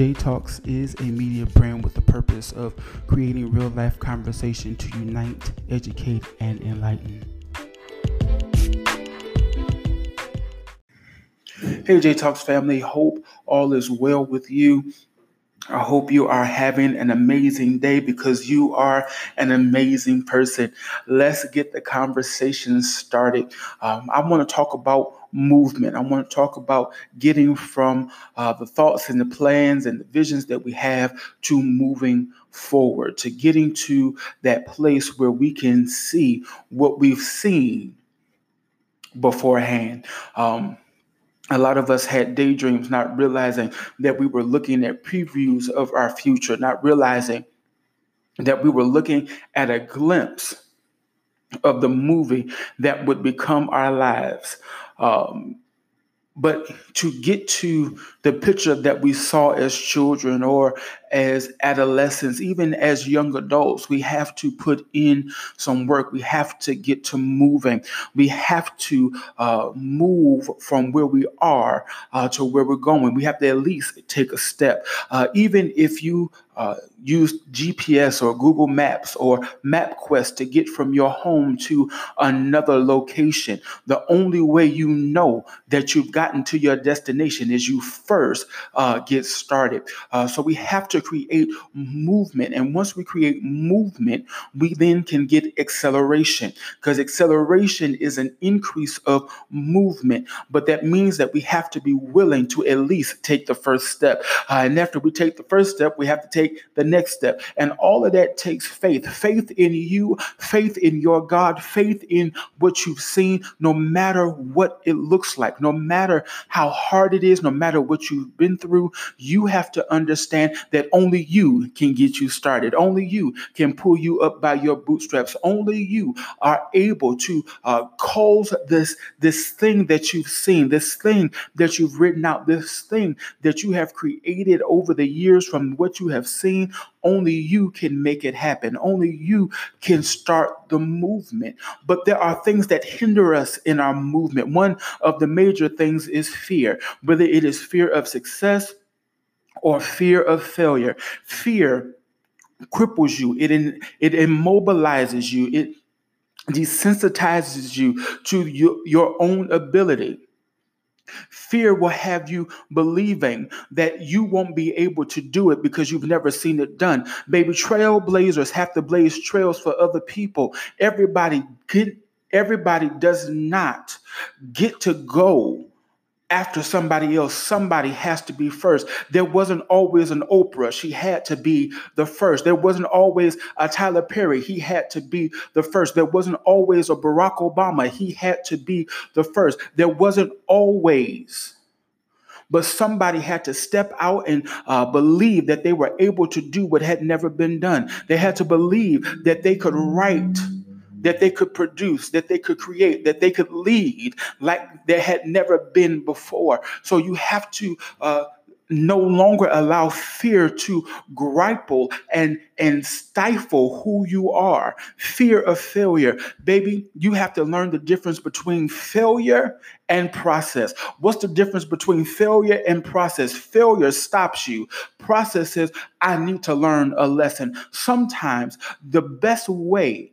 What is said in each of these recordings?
J Talks is a media brand with the purpose of creating real life conversation to unite, educate, and enlighten. Hey, J Talks family, hope all is well with you. I hope you are having an amazing day because you are an amazing person. Let's get the conversation started. Um, I want to talk about movement. I want to talk about getting from uh, the thoughts and the plans and the visions that we have to moving forward, to getting to that place where we can see what we've seen beforehand. Um, a lot of us had daydreams, not realizing that we were looking at previews of our future, not realizing that we were looking at a glimpse of the movie that would become our lives. Um, but to get to the picture that we saw as children or as adolescents, even as young adults, we have to put in some work. We have to get to moving. We have to uh, move from where we are uh, to where we're going. We have to at least take a step. Uh, even if you uh, use GPS or Google Maps or MapQuest to get from your home to another location, the only way you know that you've gotten to your destination is you first uh, get started. Uh, so we have to create movement. And once we create movement, we then can get acceleration because acceleration is an increase of movement. But that means that we have to be willing to at least take the first step. Uh, and after we take the first step, we have to take the next step. And all of that takes faith faith in you, faith in your God, faith in what you've seen, no matter what it looks like, no matter how hard it is, no matter what you've been through, you have to understand that only you can get you started. Only you can pull you up by your bootstraps. Only you are able to uh, cause this, this thing that you've seen, this thing that you've written out, this thing that you have created over the years from what you have seen. Only you can make it happen. Only you can start the movement. But there are things that hinder us in our movement. One of the major things is fear, whether it is fear of success or fear of failure. Fear cripples you, it, in, it immobilizes you, it desensitizes you to your, your own ability. Fear will have you believing that you won't be able to do it because you've never seen it done. Baby, trailblazers have to blaze trails for other people. Everybody get, everybody does not get to go after somebody else. Somebody has to be first. There wasn't always an Oprah. She had to be the first. There wasn't always a Tyler Perry. He had to be the first. There wasn't always a Barack Obama. He had to be the first. There wasn't always but somebody had to step out and uh, believe that they were able to do what had never been done. They had to believe that they could write that they could produce, that they could create, that they could lead like there had never been before. So you have to uh, no longer allow fear to grapple and and stifle who you are. Fear of failure. Baby you have to learn the difference between failure and process. What's the difference between failure and process? Failure stops you. Process says i need to learn a lesson. Sometimes the best way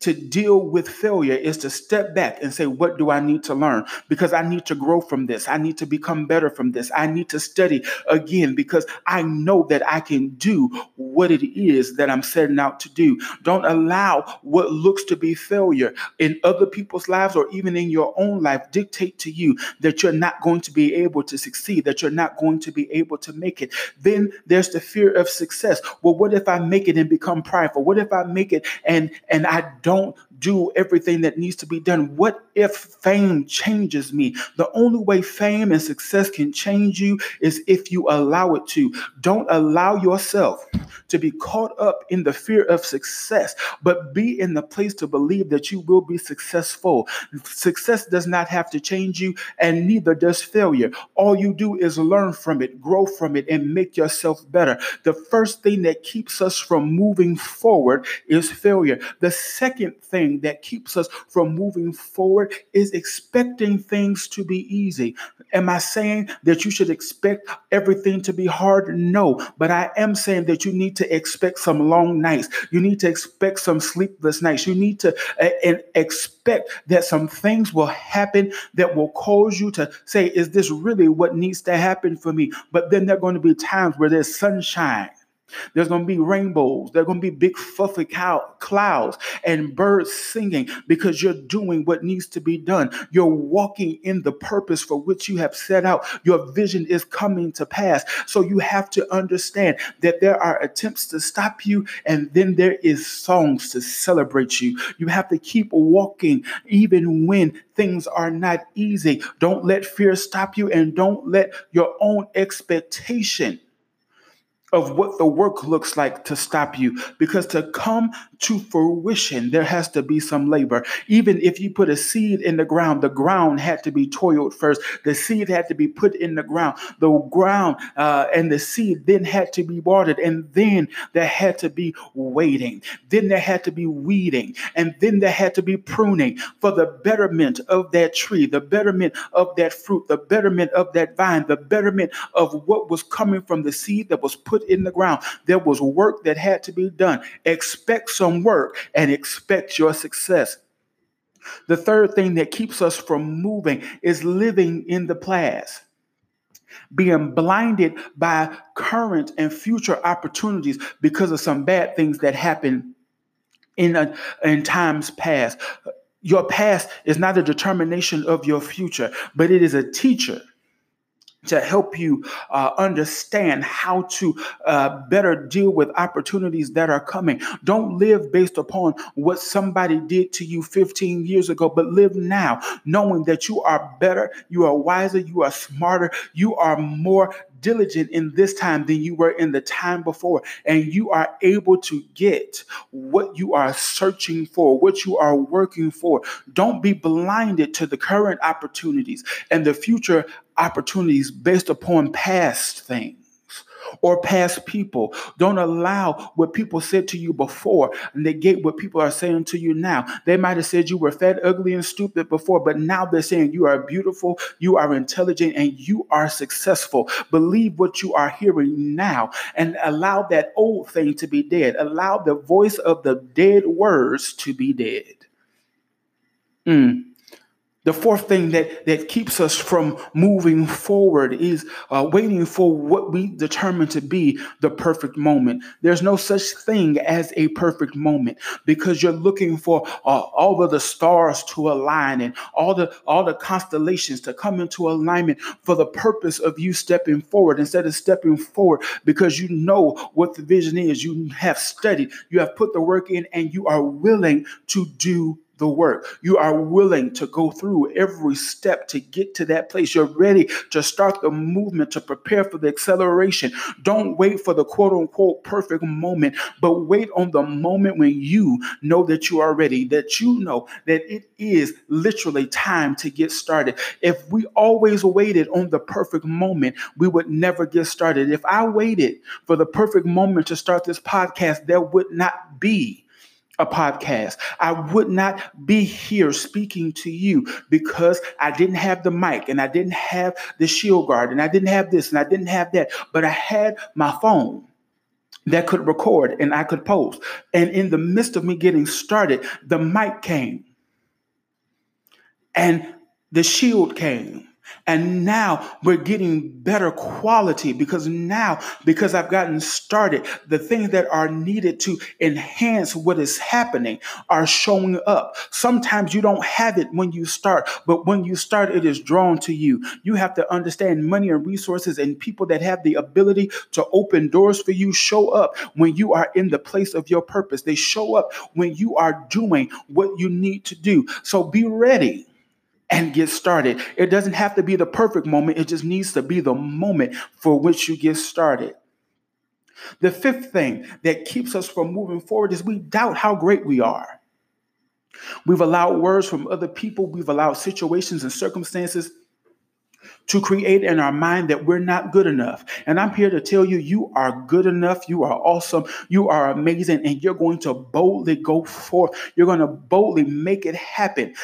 to deal with failure is to step back and say, What do I need to learn? Because I need to grow from this. I need to become better from this. I need to study again because I know that I can do what it is that I'm setting out to do. Don't allow what looks to be failure in other people's lives or even in your own life dictate to you that you're not going to be able to succeed, that you're not going to be able to make it. Then there's the fear of success. Well, what if I make it and become prideful? What if I make it and and I don't don't do everything that needs to be done? What if fame changes me? The only way fame and success can change you is if you allow it to. Don't allow yourself to be caught up in the fear of success, but be in the place to believe that you will be successful. Success does not have to change you, and neither does failure. All you do is learn from it, grow from it, and make yourself better. The first thing that keeps us from moving forward is failure. The second thing thing that keeps us from moving forward is expecting things to be easy. Am I saying that you should expect everything to be hard? No, but I am saying that you need to expect some long nights. You need to expect some sleepless nights. You need to uh, expect that some things will happen that will cause you to say, Is this really what needs to happen for me? But then there are going to be times where there's sunshine there's going to be rainbows. There's going to be big fluffy cow- clouds and birds singing because you're doing what needs to be done. You're walking in the purpose for which you have set out. Your vision is coming to pass. So you have to understand that there are attempts to stop you and then there is songs to celebrate you. You have to keep walking even when things are not easy. Don't let fear stop you and don't let your own expectation of what the work looks like to stop you. Because to come to fruition there has to be some labor even if you put a seed in the ground the ground had to be toiled first the seed had to be put in the ground the ground uh, and the seed then had to be watered and then there had to be waiting then there had to be weeding and then there had to be pruning for the betterment of that tree the betterment of that fruit the betterment of that vine the betterment of what was coming from the seed that was put in the ground. There was work that had to be done. Expect some work and expect your success. The third thing that keeps us from moving is living in the past being blinded by current and future opportunities because of some bad things that happened in, a, in times past. Your past is not a determination of your future, but it is a teacher to help you uh, understand how to uh, better deal with opportunities that are coming. Don't live based upon what somebody did to you 15 years ago, but live now, knowing that you are better, you are wiser, you are smarter, you are more diligent in this time than you were in the time before. And you are able to get what you are searching for, what you are working for. Don't be blinded to the current opportunities and the future opportunities based upon past things or past people. Don't allow what people said to you before negate what people are saying to you now. They might have said you were fat, ugly, and stupid before, but now they're saying you are beautiful, you are intelligent, and you are successful. Believe what you are hearing now and allow that old thing to be dead. Allow the voice of the dead words to be dead. Mm. The fourth thing that, that keeps us from moving forward is uh, waiting for what we determine to be the perfect moment. There's no such thing as a perfect moment because you're looking for uh, all of the stars to align and all the all the constellations to come into alignment for the purpose of you stepping forward instead of stepping forward because you know what the vision is. You have studied, you have put the work in, and you are willing to do the work. You are willing to go through every step to get to that place. You're ready to start the movement to prepare for the acceleration. Don't wait for the quote unquote perfect moment, but wait on the moment when you know that you are ready, that you know that it is literally time to get started. If we always waited on the perfect moment, we would never get started. If I waited for the perfect moment to start this podcast, there would not be a podcast. I would not be here speaking to you because I didn't have the mic and I didn't have the shield guard and I didn't have this and I didn't have that, but I had my phone that could record and I could post. And in the midst of me getting started, the mic came and the shield came and now we're getting better quality because now, because I've gotten started, the things that are needed to enhance what is happening are showing up. Sometimes you don't have it when you start, but when you start, it is drawn to you. You have to understand money and resources and people that have the ability to open doors for you show up when you are in the place of your purpose. They show up when you are doing what you need to do. So be ready and get started. It doesn't have to be the perfect moment, it just needs to be the moment for which you get started. The fifth thing that keeps us from moving forward is we doubt how great we are. We've allowed words from other people, we've allowed situations and circumstances to create in our mind that we're not good enough. And I'm here to tell you, you are good enough. You are awesome. You are amazing. And you're going to boldly go forth. You're going to boldly make it happen.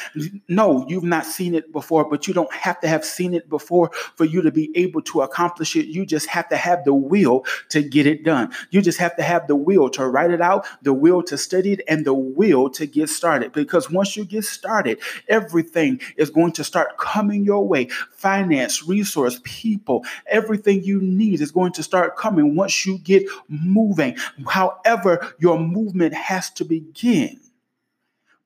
No, you've not seen it before, but you don't have to have seen it before for you to be able to accomplish it. You just have to have the will to get it done. You just have to have the will to write it out, the will to study it, and the will to get started. Because once you get started, everything is going to start coming your way. Finance, resource, people, everything you need is going to start coming once you get moving. However, your movement has to begin.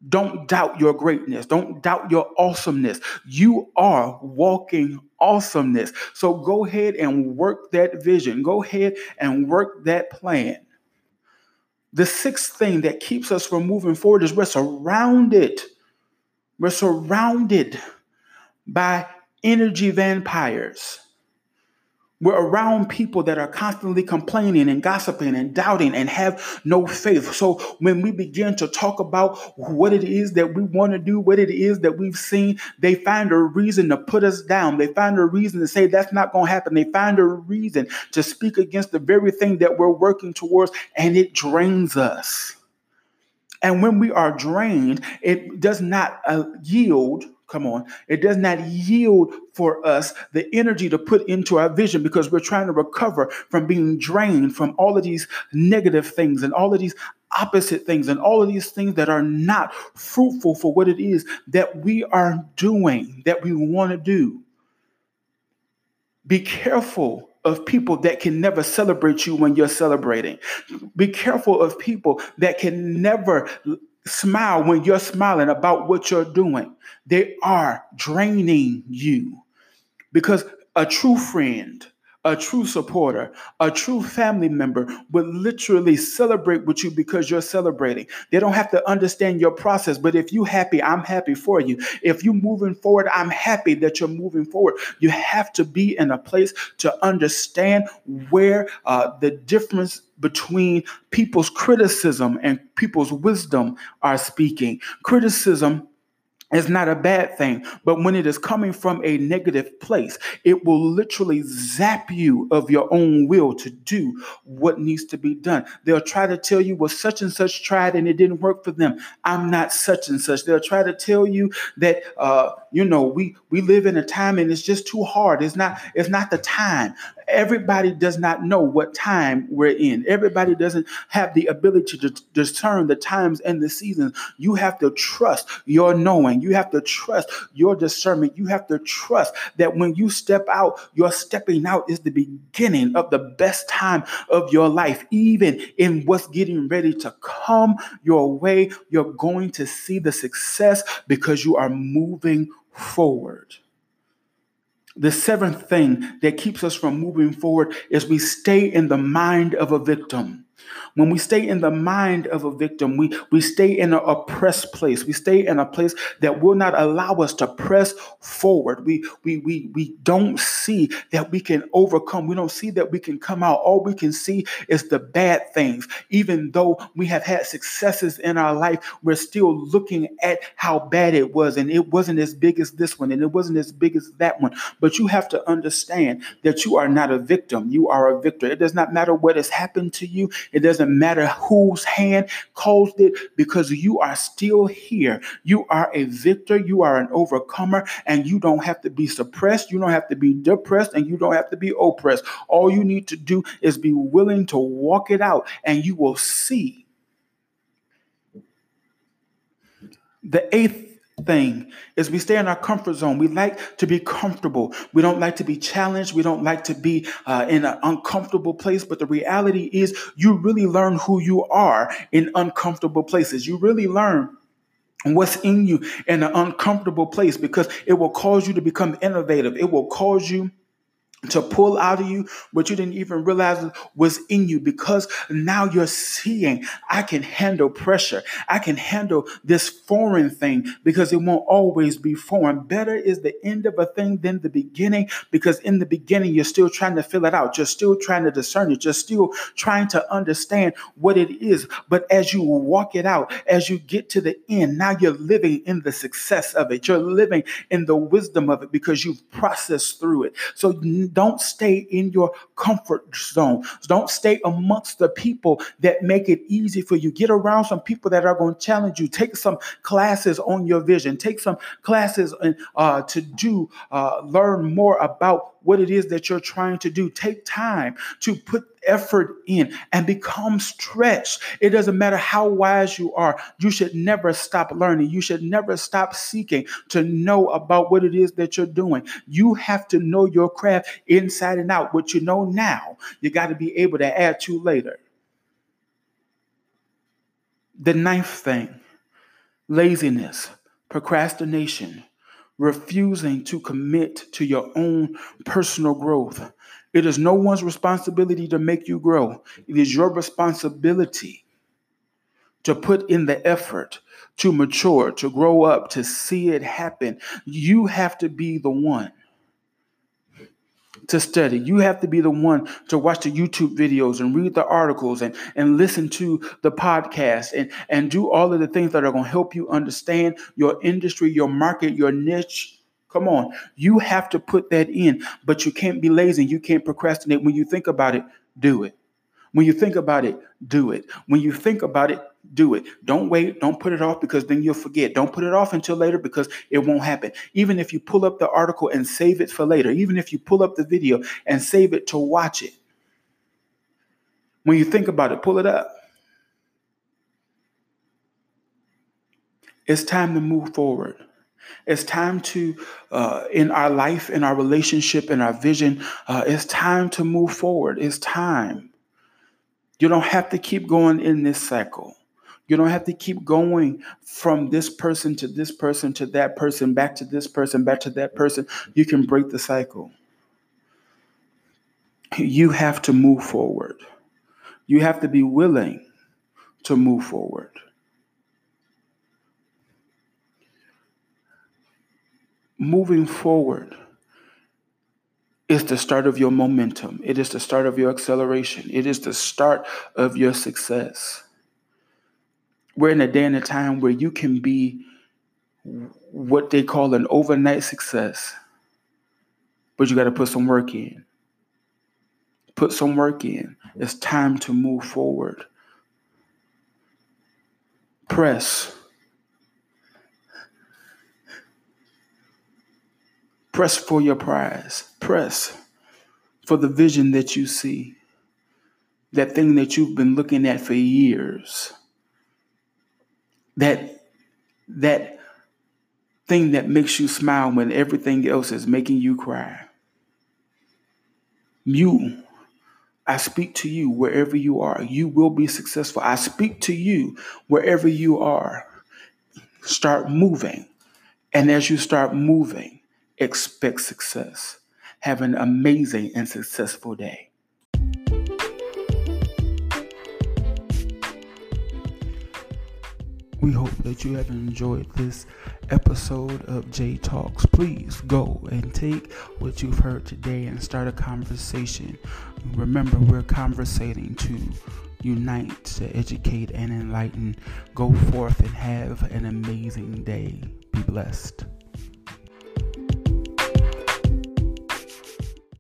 Don't doubt your greatness. Don't doubt your awesomeness. You are walking awesomeness. So go ahead and work that vision. Go ahead and work that plan. The sixth thing that keeps us from moving forward is we're surrounded. We're surrounded by energy vampires. We're around people that are constantly complaining and gossiping and doubting and have no faith. So when we begin to talk about what it is that we want to do, what it is that we've seen, they find a reason to put us down. They find a reason to say that's not going to happen. They find a reason to speak against the very thing that we're working towards, and it drains us. And when we are drained, it does not uh, yield Come on. It does not yield for us the energy to put into our vision because we're trying to recover from being drained from all of these negative things and all of these opposite things and all of these things that are not fruitful for what it is that we are doing, that we want to do. Be careful of people that can never celebrate you when you're celebrating. Be careful of people that can never smile when you're smiling about what you're doing. They are draining you because a true friend, a true supporter, a true family member will literally celebrate with you because you're celebrating. They don't have to understand your process, but if you're happy, I'm happy for you. If you're moving forward, I'm happy that you're moving forward. You have to be in a place to understand where uh, the difference between people's criticism and people's wisdom are speaking. Criticism is not a bad thing, but when it is coming from a negative place, it will literally zap you of your own will to do what needs to be done. They'll try to tell you, well, such and such tried and it didn't work for them. I'm not such and such. They'll try to tell you that, uh, you know, we we live in a time and it's just too hard. It's not it's not the time everybody does not know what time we're in. Everybody doesn't have the ability to discern the times and the seasons. You have to trust your knowing. You have to trust your discernment. You have to trust that when you step out, your stepping out is the beginning of the best time of your life. Even in what's getting ready to come your way, you're going to see the success because you are moving forward. The seventh thing that keeps us from moving forward is we stay in the mind of a victim. When we stay in the mind of a victim, we, we stay in an oppressed place. We stay in a place that will not allow us to press forward. We, we, we, we don't see that we can overcome. We don't see that we can come out. All we can see is the bad things. Even though we have had successes in our life, we're still looking at how bad it was. And it wasn't as big as this one, and it wasn't as big as that one. But you have to understand that you are not a victim. You are a victor. It does not matter what has happened to you. It doesn't matter whose hand caused it because you are still here. You are a victor. You are an overcomer, and you don't have to be suppressed. You don't have to be depressed, and you don't have to be oppressed. All you need to do is be willing to walk it out, and you will see. The eighth thing is we stay in our comfort zone. We like to be comfortable. We don't like to be challenged. We don't like to be uh, in an uncomfortable place. But the reality is, you really learn who you are in uncomfortable places. You really learn what's in you in an uncomfortable place because it will cause you to become innovative. It will cause you to pull out of you what you didn't even realize was in you because now you're seeing I can handle pressure. I can handle this foreign thing because it won't always be foreign. Better is the end of a thing than the beginning because in the beginning you're still trying to fill it out. You're still trying to discern it. You're still trying to understand what it is. But as you walk it out, as you get to the end, now you're living in the success of it. You're living in the wisdom of it because you've processed through it. So don't stay in your comfort zone. Don't stay amongst the people that make it easy for you. Get around some people that are going to challenge you. Take some classes on your vision. Take some classes uh, to do, uh, learn more about what it is that you're trying to do. Take time to put effort in and become stretched. It doesn't matter how wise you are, you should never stop learning. You should never stop seeking to know about what it is that you're doing. You have to know your craft inside and out. What you know now, you got to be able to add to later. The ninth thing laziness, procrastination, refusing to commit to your own personal growth. It is no one's responsibility to make you grow. It is your responsibility to put in the effort to mature, to grow up, to see it happen. You have to be the one to study. You have to be the one to watch the YouTube videos and read the articles and, and listen to the podcast and, and do all of the things that are going to help you understand your industry, your market, your niche. Come on. You have to put that in, but you can't be lazy. You can't procrastinate. When you think about it, do it. When you think about it, do it. When you think about it, do it. Don't wait. Don't put it off because then you'll forget. Don't put it off until later because it won't happen. Even if you pull up the article and save it for later, even if you pull up the video and save it to watch it, when you think about it, pull it up. It's time to move forward. It's time to, uh, in our life, in our relationship, in our vision, uh, it's time to move forward. It's time. You don't have to keep going in this cycle. You don't have to keep going from this person to this person to that person, back to this person, back to that person. You can break the cycle. You have to move forward. You have to be willing to move forward. Moving forward is the start of your momentum. It is the start of your acceleration. It is the start of your success. We're in a day and a time where you can be what they call an overnight success, but you got to put some work in. Put some work in. It's time to move forward. Press. Press for your prize. Press for the vision that you see. That thing that you've been looking at for years that that thing that makes you smile when everything else is making you cry. You, I speak to you wherever you are. You will be successful. I speak to you wherever you are. Start moving. And as you start moving, expect success. Have an amazing and successful day. We hope that you have enjoyed this episode of J Talks. Please go and take what you've heard today and start a conversation. Remember, we're conversating to unite, to educate, and enlighten. Go forth and have an amazing day. Be blessed.